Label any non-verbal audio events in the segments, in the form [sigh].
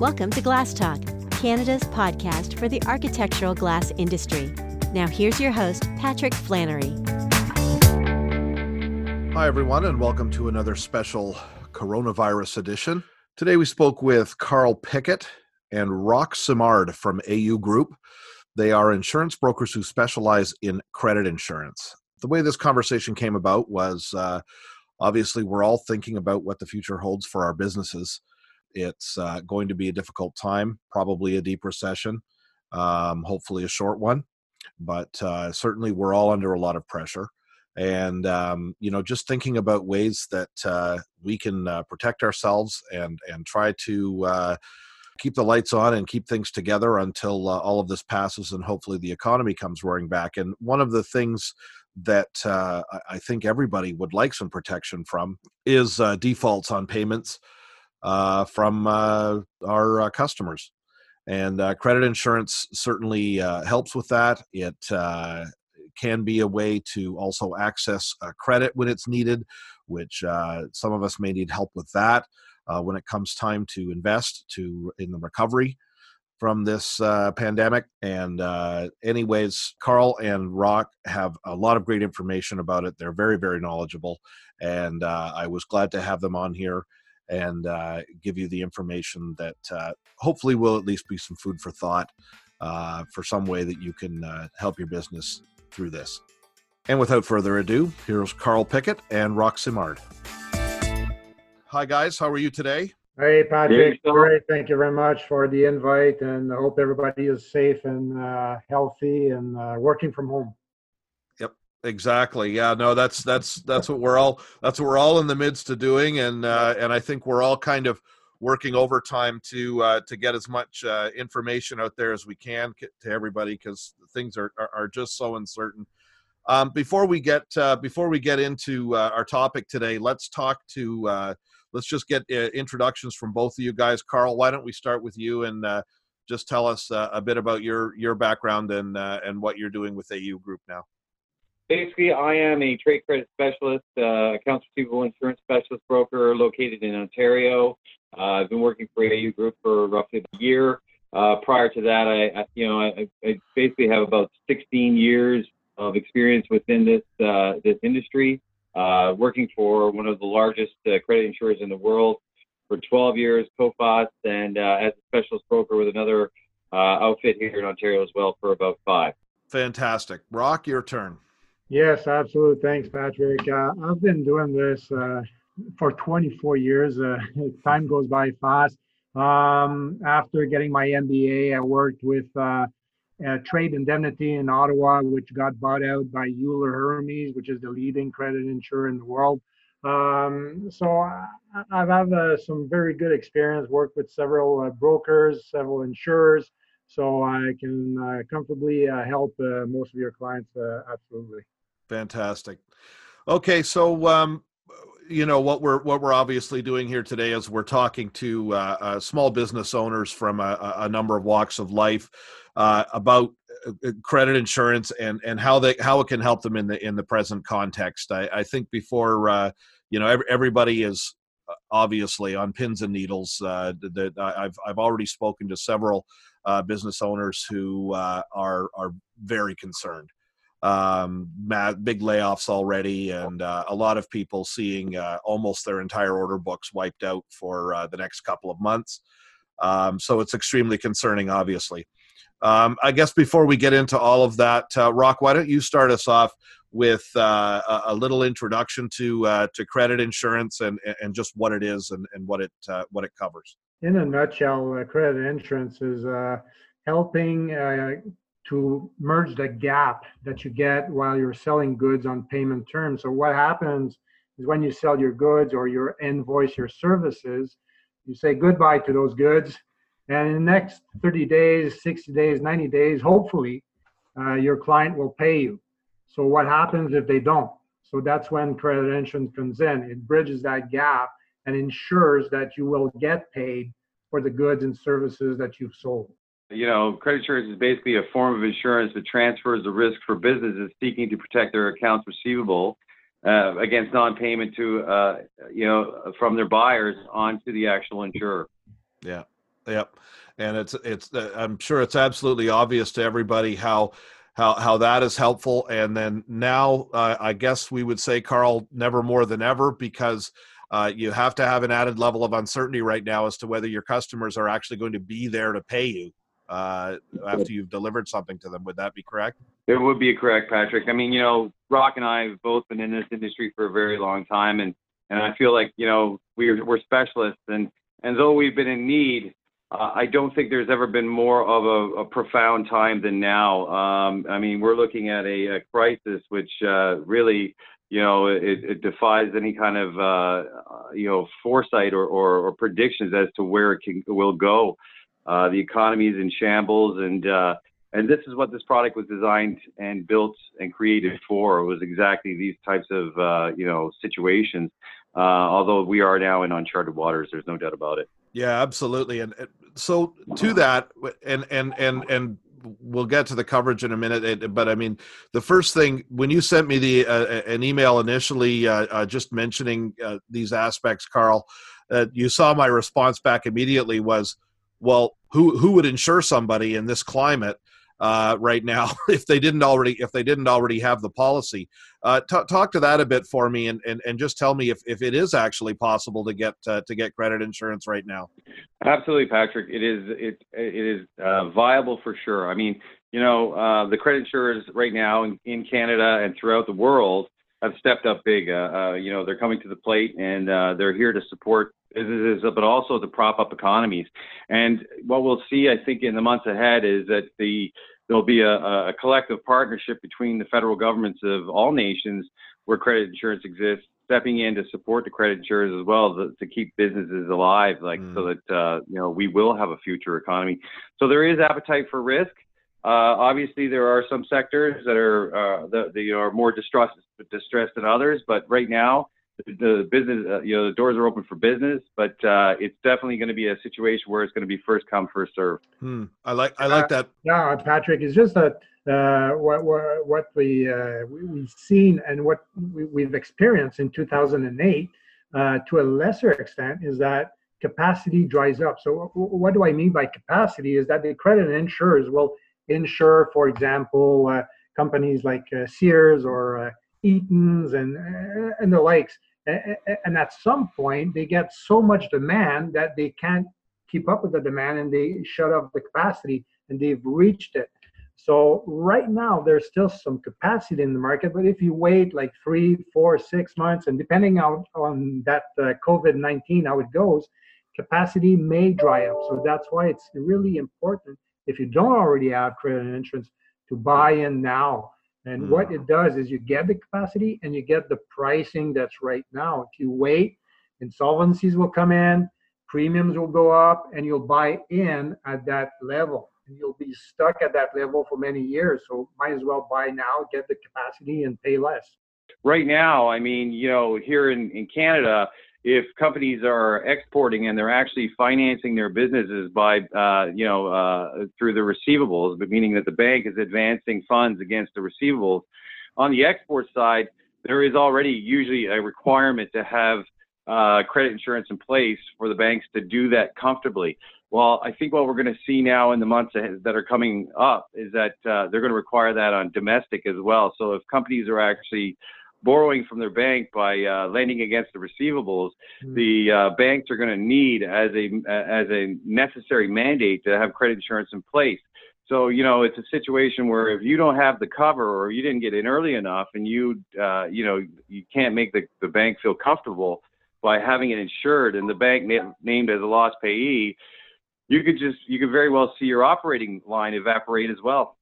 Welcome to Glass Talk, Canada's podcast for the architectural glass industry. Now, here's your host, Patrick Flannery. Hi, everyone, and welcome to another special coronavirus edition. Today, we spoke with Carl Pickett and Roch Simard from AU Group. They are insurance brokers who specialize in credit insurance. The way this conversation came about was uh, obviously we're all thinking about what the future holds for our businesses. It's uh, going to be a difficult time, probably a deep recession, um, hopefully a short one, but uh, certainly we're all under a lot of pressure. And um, you know, just thinking about ways that uh, we can uh, protect ourselves and and try to uh, keep the lights on and keep things together until uh, all of this passes and hopefully the economy comes roaring back. And one of the things that I think everybody would like some protection from is defaults on payments uh, from uh, our uh, customers. And credit insurance certainly helps with that. It can be a way to also access credit when it's needed, which some of us may need help with that when it comes time to invest to in the recovery from this uh, pandemic. And, uh, anyways, Carl and Roch have a lot of great information about it. They're very, very knowledgeable. And uh, I was glad to have them on here and uh, give you the information that uh, hopefully will at least be some food for thought uh, for some way that you can help your business through this. And without further ado, here's Carl Pickett and Roch Simard. Hi, guys. How are you today? Hey, Patrick. Great. Thank you very much for the invite, and I hope everybody is safe and uh, healthy and uh, working from home. Exactly. Yeah, no, that's that's that's what we're all that's what we're all in the midst of doing, and uh, and I think we're all kind of working overtime to uh, to get as much uh, information out there as we can to everybody because things are, are, are just so uncertain. Um, before we get uh, before we get into uh, our topic today, let's talk to uh, let's just get uh, introductions from both of you guys. Carl, why don't we start with you and uh, just tell us uh, a bit about your your background and and what you're doing with AU Group now. Basically, I am a trade credit specialist, uh, accounts receivable insurance specialist broker located in Ontario. Uh, I've been working for AU Group for roughly a year. prior to that, I, I you know I, I, basically have about 16 years of experience within this this industry uh, working for one of the largest uh, credit insurers in the world for 12 years, Coface, and uh, as a specialist broker with another uh, outfit here in Ontario as well for about five. Fantastic. Roch, your turn. Yes, absolutely. Thanks, Patrick. Uh, I've been doing this uh, for 24 years. [laughs] time goes by fast. Um, after getting my MBA, I worked with uh, Trade Indemnity in Ottawa, which got bought out by Euler Hermes, which is the leading credit insurer in the world. Um, so I, have had uh, some very good experience, worked with several uh, brokers, several insurers, so I can uh, comfortably uh, help uh, most of your clients. absolutely. Fantastic. Okay, so um, you know what we're what we're obviously doing here today is we're talking to uh, uh, small business owners from a, a, number of walks of life uh, about uh, uh, credit insurance and and how they how it can help them in the in the present context. I, I think before uh, you know every, everybody is obviously on pins and needles. that I've I've already spoken to several business owners who are are very concerned um, big layoffs already, and uh, a lot of people seeing uh, almost their entire order books wiped out for uh, the next couple of months. Um, so it's extremely concerning, obviously. Um, I guess before we get into all of that, uh, Roch, why don't you start us off with uh, a, little introduction to uh, to credit insurance and and just what it is and, and what it what it covers. In a nutshell, credit insurance is helping to merge the gap that you get while you're selling goods on payment terms. So what happens is when you sell your goods or your invoice your services, you say goodbye to those goods, and in the next 30 days, 60 days, 90 days, hopefully, uh, your client will pay you. So what happens if they don't? So that's when credit insurance comes in. It bridges that gap and ensures that you will get paid for the goods and services that you've sold. You know, credit insurance is basically a form of insurance that transfers the risk for businesses seeking to protect their accounts receivable uh, against non-payment to, uh, you know, from their buyers onto the actual insurer. Yeah, Yep, and it's it's uh, I'm sure it's absolutely obvious to everybody how how how that is helpful. And then now, uh, I guess we would say, Carl, never more than ever, because uh, you have to have an added level of uncertainty right now as to whether your customers are actually going to be there to pay you uh, after you've delivered something to them. Would that be correct? It would be correct, Patrick. I mean, you know, Roch and I have both been in this industry for a very long time, and and I feel like you know we're we're specialists, and and though we've been in need, uh, I don't think there's ever been more of a, a profound time than now. Um, I mean, we're looking at a, a crisis which uh, really, you know, it, it, defies any kind of, uh, you know, foresight or, or, or, predictions as to where it can, will go. Uh, the economy is in shambles, and uh, and this is what this product was designed and built and created for. Was exactly these types of, uh, you know, situations. although we are now in uncharted waters, there's no doubt about it. Yeah, absolutely. And so to that, and and and and we'll get to the coverage in a minute. But I mean, the first thing when you sent me the uh, an email initially, uh, uh, just mentioning uh, these aspects, Carl, uh, you saw my response back immediately was, well, who who would insure somebody in this climate? uh, right now [laughs] if they didn't already if they didn't already have the policy. Uh, t- talk to that a bit for me and, and, and just tell me if, if it is actually possible to get uh, to get credit insurance right now. Absolutely, Patrick. It is it it is uh, viable for sure. I mean, you know, uh, the credit insurers right now in, in Canada and throughout the world have stepped up big. Uh, you know, they're coming to the plate and they're here to support businesses, but also to prop up economies. And what we'll see, I think, in the months ahead is that the there'll be a, a collective partnership between the federal governments of all nations where credit insurance exists, stepping in to support the credit insurers as well to, to keep businesses alive, like mm. so that uh, you know we will have a future economy. So there is appetite for risk. Uh, obviously, there are some sectors that are uh, that, that are more distressed distressed than others, but right now the business, uh, you know, the doors are open for business, but uh, it's definitely going to be a situation where it's going to be first come, first serve. Hmm. I like, I like that. Yeah, Patrick, it's just that uh, what what, what we, uh, we have seen and what we, have experienced in 2008, uh, to a lesser extent, is that capacity dries up. So what do I mean by capacity? Is that the credit insurers will insure, for example, uh, companies like Sears or Eaton's and and the likes. And at some point they get so much demand that they can't keep up with the demand and they shut off the capacity and they've reached it. So right now there's still some capacity in the market but if you wait like three four six months and depending on on that uh, covid-19 how it goes capacity may dry up. So that's why it's really important if you don't already have credit insurance to buy in now and mm. what it does is you get the capacity and you get the pricing that's right now. If you wait, insolvencies will come in, premiums will go up, and you'll buy in at that level. And you'll be stuck at that level for many years. So might as well buy now, get the capacity, and pay less. Right now, I mean, you know, here in, in Canada, if companies are exporting and they're actually financing their businesses by, uh, you know, uh, through the receivables, but meaning that the bank is advancing funds against the receivables. On the export side, there is already usually a requirement to have uh, credit insurance in place for the banks to do that comfortably. Well, I think what we're going to see now in the months that are coming up is that uh, they're going to require that on domestic as well. So if companies are actually borrowing from their bank by uh, lending against the receivables, mm-hmm. the uh, banks are going to need as a as a necessary mandate to have credit insurance in place. So you know it's a situation where if you don't have the cover or you didn't get in early enough, and you uh, you know you can't make the, the bank feel comfortable by having it insured, and the bank na- named as a loss payee, you could just you could very well see your operating line evaporate as well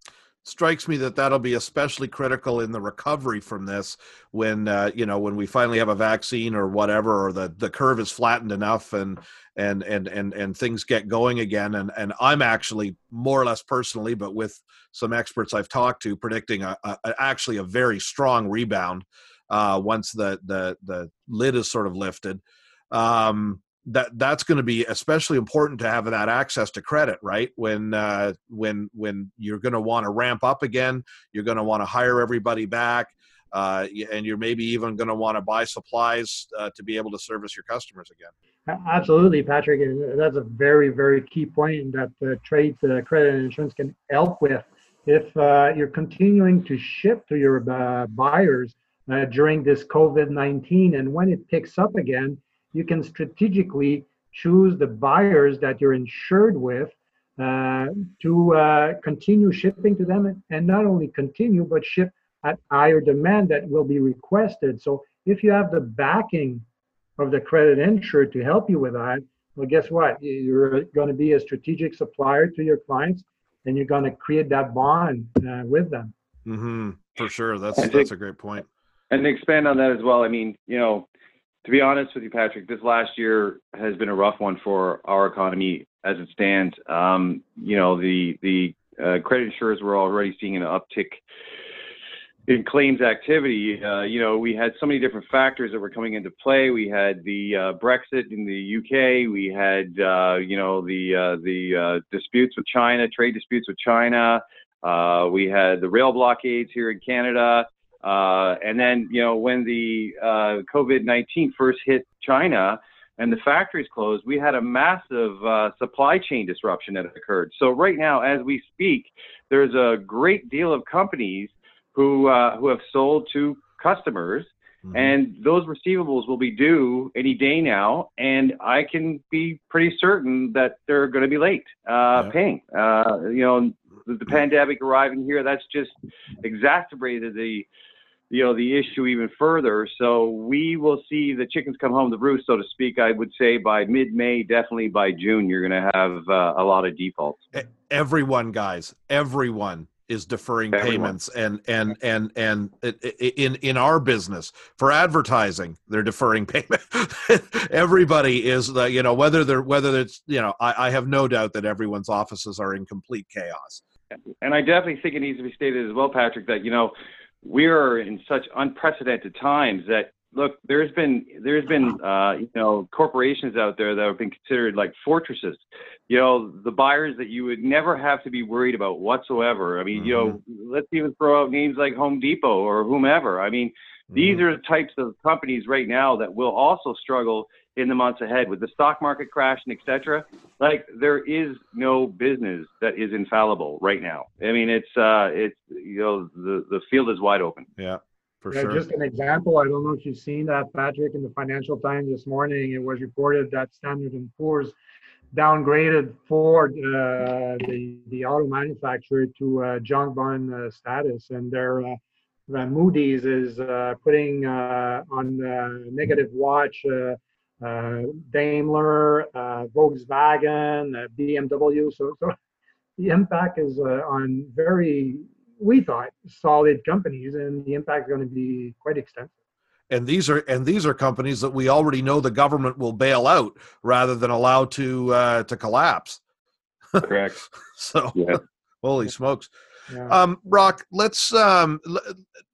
strikes me that that'll be especially critical in the recovery from this when uh, you know when we finally have a vaccine or whatever or the the curve is flattened enough and and and and and things get going again. And and I'm actually more or less personally but with some experts I've talked to predicting a, a actually a very strong rebound uh, once the the the lid is sort of lifted. Um, that that's going to be especially important to have that access to credit right when uh, when when you're going to want to ramp up again you're going to want to hire everybody back uh, and you're maybe even going to want to buy supplies uh, to be able to service your customers again. Absolutely, Patrick. That's a very, very key point that uh, trade uh, credit and insurance can help with. If uh, you're continuing to ship to your uh, buyers during this COVID 19, and when it picks up again, you can strategically choose the buyers that you're insured with uh, to uh, continue shipping to them and not only continue but ship at higher demand that will be requested. So if you have the backing of the credit insurer to help you with that well guess what? You're going to be a strategic supplier to your clients and you're going to create that bond uh, with them. Mm-hmm. for sure. That's that's a great point. point and to expand on that as well. I mean you know to be honest with you, Patrick, this last year has been a rough one for our economy as it stands. Um, you know, the the uh, credit insurers were already seeing an uptick in claims activity. Uh, you know, we had so many different factors that were coming into play. We had the uh, Brexit in the UK. We had, uh, you know, the uh, the uh, disputes with China, trade disputes with China. we had the rail blockades here in Canada. Uh, and then, you know, when the uh, COVID 19 first hit China and the factories closed, we had a massive uh, supply chain disruption that occurred. So, right now, as we speak, there's a great deal of companies who, uh, who have sold to customers. Mm-hmm. And those receivables will be due any day now, and I can be pretty certain that they're going to be late uh, paying. Uh, you know, the, the pandemic arriving here, that's just exacerbated the you know the issue even further. So we will see the chickens come home to roost, so to speak. I would say by mid-May, definitely by June, you're going to have uh, a lot of defaults. Everyone, guys, everyone is deferring everyone. payments, and and and and in in our business for advertising, they're deferring payment. [laughs] Everybody is, the, you know, whether they're whether it's you know, I, I have no doubt that everyone's offices are in complete chaos. And I definitely think it needs to be stated as well, Patrick, that you know we're in such unprecedented times that look there's been there's been uh, you know corporations out there that have been considered like fortresses you know the buyers that you would never have to be worried about whatsoever i mean mm-hmm. you know mm-hmm. let's even throw out names like home depot or whomever i mean mm-hmm. these are the types of companies right now that will also struggle in the months ahead with the stock market crash and etc. Like there is no business that is infallible right now. I mean, it's uh, it's you know the the field is wide open. Yeah. For yeah, sure. Just an example. I don't know if you've seen that, Patrick, in the Financial Times this morning. It was reported that Standard and Poor's downgraded Ford, uh, the the auto manufacturer, to uh, junk bond uh, status, and their uh, Moody's is uh, putting uh, on negative watch uh, Daimler, uh, Volkswagen, uh, BMW. So, so [laughs] the impact is on very, we thought, solid companies, and the impact is going to be quite extensive and these are and these are companies that we already know the government will bail out rather than allow to uh, to collapse. [laughs] Correct. so, yeah. [laughs] holy smokes! Yeah. Um, Roch, let's um,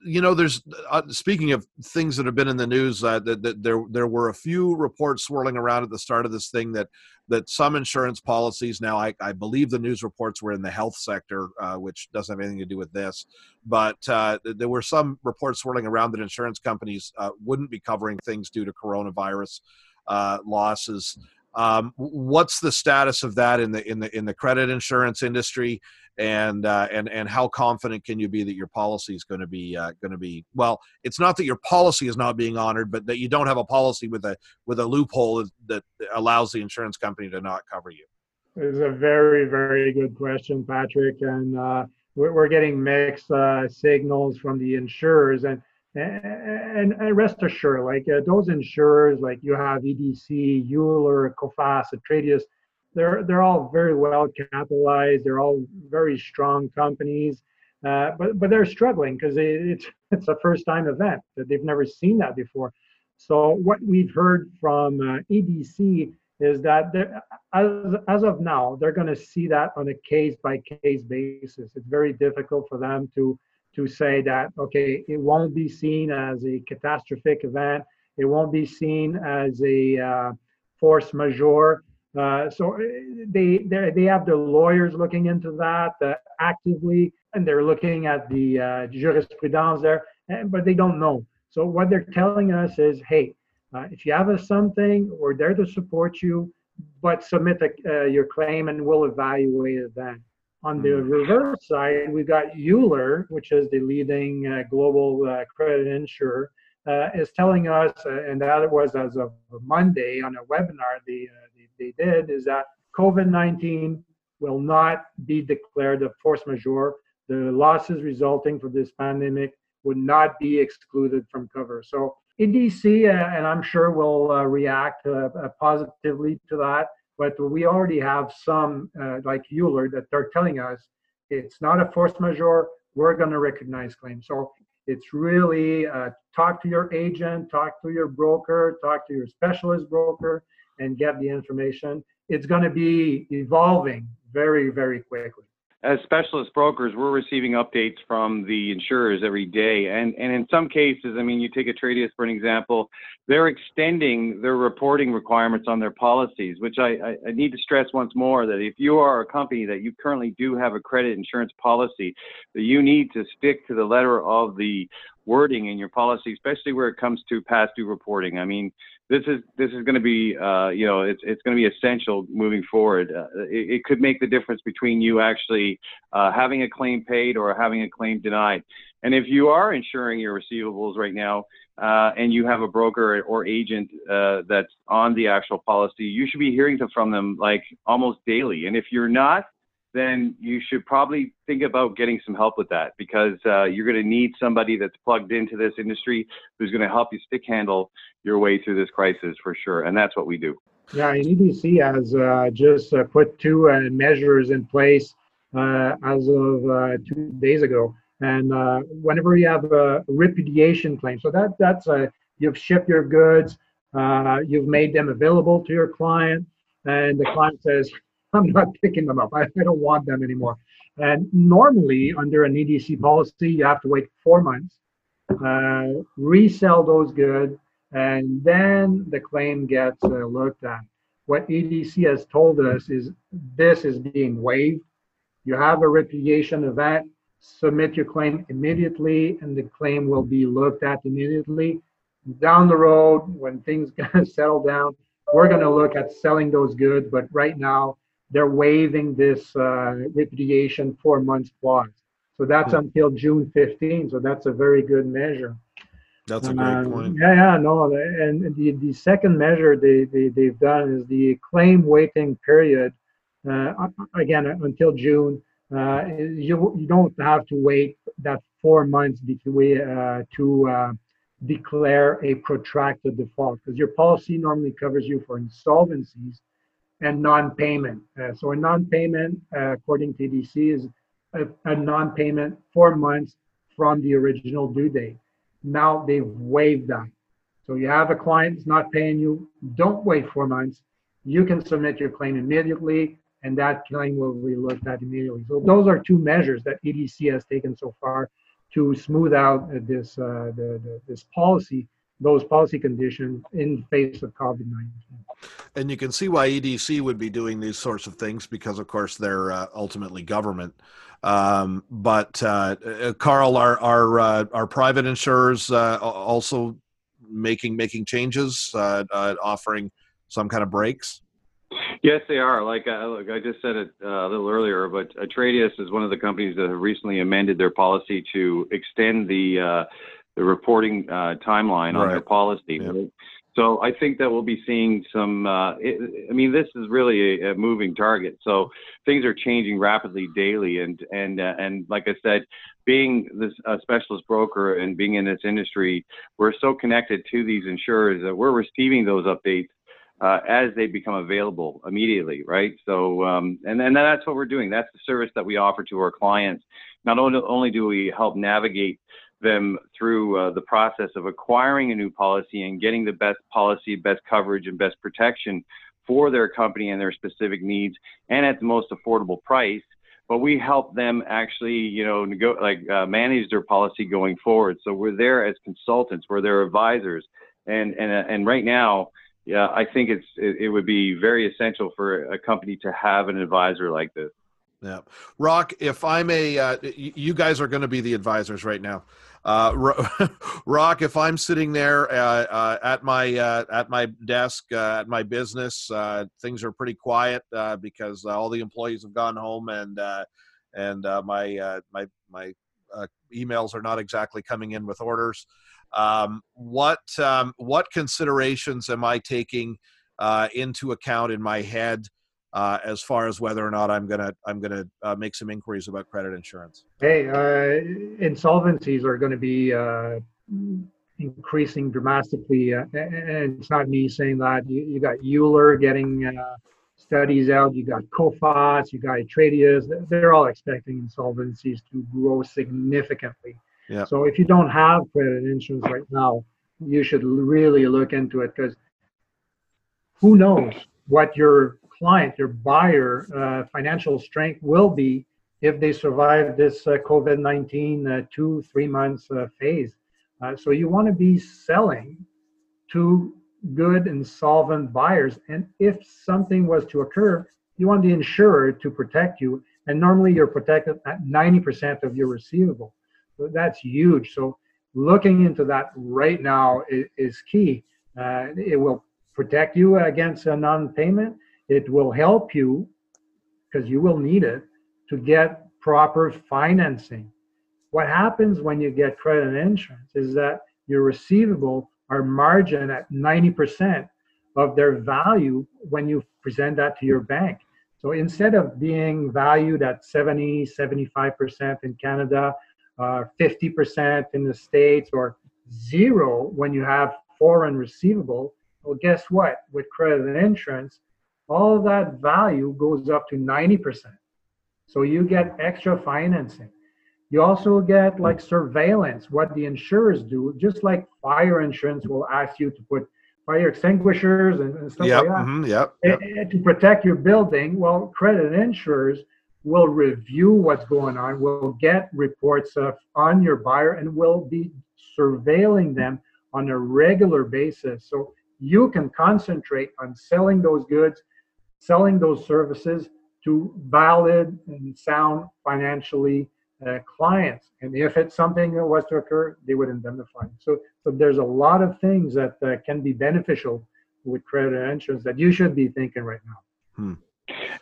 you know, there's uh, speaking of things that have been in the news. Uh, that, that there there were a few reports swirling around at the start of this thing that that some insurance policies now, I, I believe the news reports were in the health sector, uh, which doesn't have anything to do with this, but uh, there were some reports swirling around that insurance companies uh, wouldn't be covering things due to coronavirus uh, losses. Um, what's the status of that in the in the in the credit insurance industry? and uh, and and how confident can you be that your policy is going to be uh, going to be well it's not that your policy is not being honored but that you don't have a policy with a with a loophole that allows the insurance company to not cover you it's a very very good question patrick and uh, we're, getting mixed uh, signals from the insurers and and, and rest assured like uh, those insurers like you have edc euler coface atradius they're they're all very well capitalized. They're all very strong companies, uh, but but they're struggling because it's [laughs] it's a first time event that they've never seen that before. So what we've heard from uh, EDC is that as as of now they're going to see that on a case by case basis. It's very difficult for them to to say that okay it won't be seen as a catastrophic event. It won't be seen as a uh, force majeure uh, so uh, they they have the lawyers looking into that uh, actively, and they're looking at the uh, jurisprudence there. and, but they don't know. So what they're telling us is, hey, uh, if you have a something, we're there to support you, but submit a, uh, your claim and we'll evaluate it then. On the Mm. reverse side, we've got Euler, which is the leading uh, global uh, credit insurer, uh, is telling us, uh, and that was as of Monday on a webinar they, uh, they, they did, is that COVID 19 will not be declared a force majeure. The losses resulting from this pandemic would not be excluded from cover. So EDC, uh, and I'm sure we'll uh, react positively to that. But we already have some, uh, like Euler, that they're telling us it's not a force majeure. We're going to recognize claims. So it's really uh, talk to your agent, talk to your broker, talk to your specialist broker, and get the information. It's going to be evolving very, very quickly as specialist brokers, we're receiving updates from the insurers every day. And, and in some cases, I mean, you take Atradius for an example, they're extending their reporting requirements on their policies, which I, I, I, need to stress once more that if you are a company that you currently do have a credit insurance policy, that you need to stick to the letter of the wording in your policy, especially where it comes to past due reporting. I mean, this is this is going to be uh, you know it's it's going to be essential moving forward. Uh, it, it, could make the difference between you actually uh, having a claim paid or having a claim denied. And if you are insuring your receivables right now uh, and you have a broker or agent uh, that's on the actual policy, you should be hearing from them like almost daily. And if you're not, then you should probably think about getting some help with that because uh, you're going to need somebody that's plugged into this industry who's going to help you stick handle your way through this crisis for sure. And that's what we do. Yeah, and EDC has uh, just uh, put two uh, measures in place uh, as of uh, two days ago. And whenever you have a repudiation claim, so that that's a you've shipped your goods, you've made them available to your client, and the client says, [laughs] I'm not picking them up. I, I don't want them anymore. And normally, under an EDC policy, you have to wait four months, uh, resell those goods, and then the claim gets uh, looked at. What EDC has told us is this is being waived. You have a repudiation event, submit your claim immediately, and the claim will be looked at immediately. Down the road, when things [laughs] settle down, we're going to look at selling those goods. But right now, they're waiving this uh, repudiation four months clause. So that's yeah. until June 15. So that's a very good measure. That's a great um, point. Yeah, yeah, no. And the, the second measure they, they, they've done is the claim waiting period. Uh, again, until June, uh, you, you don't have to wait that four months uh, to uh, declare a protracted default because your policy normally covers you for insolvencies and non-payment. Uh, so a non-payment, uh, according to EDC, is a, a, non-payment four months from the original due date. Now they've waived that. So you have a client that's not paying you, don't wait four months. You can submit your claim immediately, and that claim will be looked at immediately. So those are two measures that EDC has taken so far to smooth out this uh, the, the, this policy those policy conditions in the face of COVID 19. And you can see why EDC would be doing these sorts of things because, of course, they're uh, ultimately government. Um, but uh, uh Carl, are are uh, are private insurers uh, also making making changes, uh, offering some kind of breaks? Yes, they are. Like, look, I just said it a little earlier, but Atradius is one of the companies that have recently amended their policy to extend the the reporting uh, timeline on their policy. Yeah. Right? So I think that we'll be seeing some. Uh, it, I mean, this is really a, a, moving target. So things are changing rapidly daily, and and uh, and like I said, being this uh, specialist broker and being in this industry, we're so connected to these insurers that we're receiving those updates uh, as they become available immediately, right? So, um, and and that's what we're doing. That's the service that we offer to our clients. Not only, only do we help navigate them through uh, the process of acquiring a new policy and getting the best policy, best coverage, and best protection for their company and their specific needs, and at the most affordable price. But we help them actually, you know, nego- like uh, manage their policy going forward. So we're there as consultants, we're their advisors, and and uh, and right now, yeah, I think it's it, it would be very essential for a company to have an advisor like this. Yeah, Roch. If I'm a, uh, you guys are going to be the advisors right now. Uh, [laughs] Roch, if I'm sitting there uh, uh, at my uh, at my desk uh, at my business, things are pretty quiet because all the employees have gone home and and my my my emails are not exactly coming in with orders. Um, what um, what considerations am I taking into account in my head? Uh, as far as whether or not I'm gonna I'm gonna uh, make some inquiries about credit insurance. Hey, uh, insolvencies are going to be uh, increasing dramatically, uh, and it's not me saying that. You, you got Euler getting uh, studies out. You got Coface, you got Atradius. They're all expecting insolvencies to grow significantly. Yeah. So if you don't have credit insurance right now, you should really look into it because who knows what your client, your buyer, uh, financial strength will be if they survive this uh, COVID 19 uh, two, three months uh, phase. Uh, so you want to be selling to good and solvent buyers. And if something was to occur, you want the insurer to protect you. And normally you're protected at 90% of your receivable. So that's huge. So looking into that right now is, is key. Uh, it will protect you against a non-payment it will help you because you will need it to get proper financing. What happens when you get credit insurance is that your receivable are margin at 90% of their value when you present that to your bank. So instead of being valued at 70, 75% in Canada, uh, 50% in the States, or zero when you have foreign receivable, well, guess what? With credit insurance, all that value goes up to 90%. So you get extra financing. You also get like surveillance, what the insurers do, just like fire insurance will ask you to put fire extinguishers and, and stuff yep, like that. Mm-hmm, yep, yep. And, and to protect your building, well, credit insurers will review what's going on, will get reports of, on your buyer, and will be surveilling them on a regular basis. So you can concentrate on selling those goods selling those services to valid and sound financially uh, clients. And if it's something that was to occur, they would indemnify. So, so there's a lot of things that uh, can be beneficial with credit insurance that you should be thinking right now. Hmm.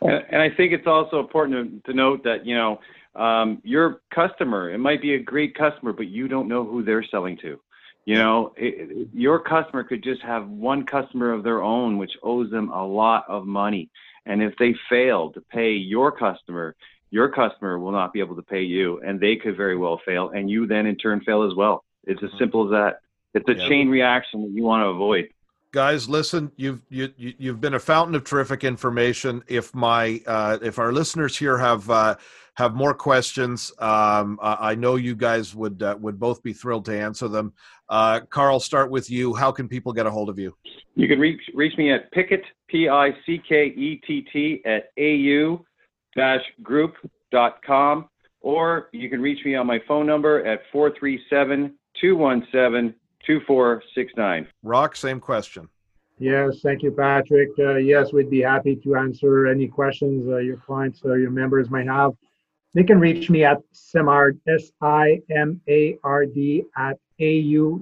And, and, I think it's also important to, to note that you know um, your customer. It might be a great customer, but you don't know who they're selling to. You know, it, your customer could just have one customer of their own, which owes them a lot of money. And if they fail to pay your customer, your customer will not be able to pay you, and they could very well fail, and you then in turn fail as well. It's as simple as that. It's a chain reaction that you want to avoid guys listen you've you, you've been a fountain of terrific information if my uh, if our listeners here have uh, have more questions um, i know you guys would uh, would both be thrilled to answer them uh, carl start with you how can people get a hold of you you can reach reach me at pickett p-i-c-k-e-t-t at au dash group dot com or you can reach me on my phone number at 437 217 2469. Roch, same question. Yes, thank you, Patrick. Uh, yes, we'd be happy to answer any questions uh, your clients or your members might have. They can reach me at Simard, S I M A R D, at au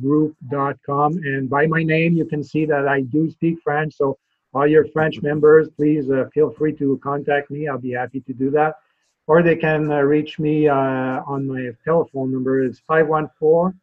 group.com. And by my name, you can see that I do speak French. So, all your French members, please uh, feel free to contact me. I'll be happy to do that. Or they can uh, reach me uh, on my telephone number. It's 514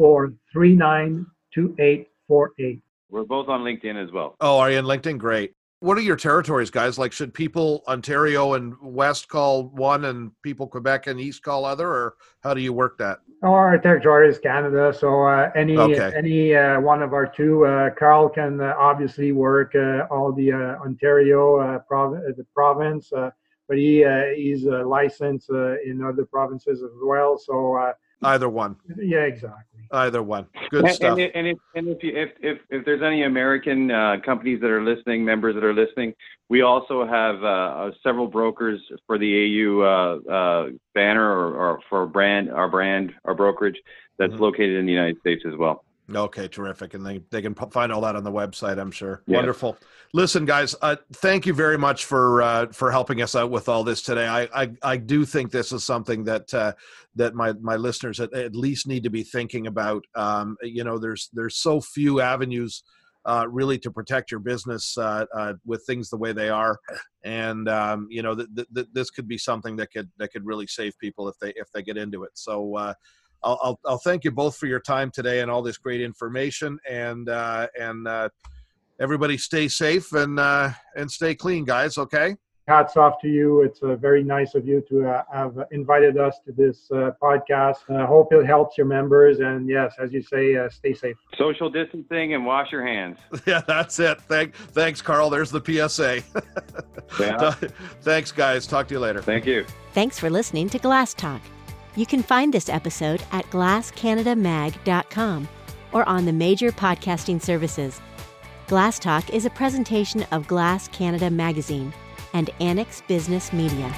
four three nine two eight four eight. We're both on LinkedIn as well. Oh, are you in LinkedIn? Great. What are your territories, guys? Like, should people Ontario and West call one, and people Quebec and East call other, or how do you work that? Our territory is Canada, so uh, any okay. any uh, one of our two. Uh, Carl can uh, obviously work uh, all the uh, Ontario province, the province, but he he's licensed in other provinces as well. So either one. Yeah, exactly. Either one. Good and, stuff. And, and, if, and if, you, if, if, if there's any American uh, companies that are listening, members that are listening, we also have uh, uh several brokers for the AU uh, uh, banner or, or, for brand, our brand, our brokerage that's mm-hmm. located in the United States as well. Okay, terrific, and they they can find all that on the website. I'm sure. Yes. Wonderful. Listen, guys, uh, thank you very much for uh, for helping us out with all this today. I I, I do think this is something that uh, that my my listeners at, at least need to be thinking about. Um, you know, there's there's so few avenues. Uh, really, to protect your business uh, uh, with things the way they are, and um, you know, th- th- this could be something that could that could really save people if they if they get into it. So, uh, I'll, I'll, I'll thank you both for your time today and all this great information. And uh, and uh, everybody stay safe and uh, and stay clean, guys. Okay. Hats off to you. It's uh, very nice of you to uh, have invited us to this uh, podcast. I hope it helps your members. And yes, as you say, uh, stay safe. Social distancing and wash your hands. [laughs] Yeah, that's it. Thank, thanks, Carl. There's the PSA. [laughs] Yeah. thanks, guys. Talk to you later. Thank you. Thanks for listening to Glass Talk. You can find this episode at glasscanadamag.com or on the major podcasting services. Glass Talk is a presentation of Glass Canada Magazine and Annex Business Media.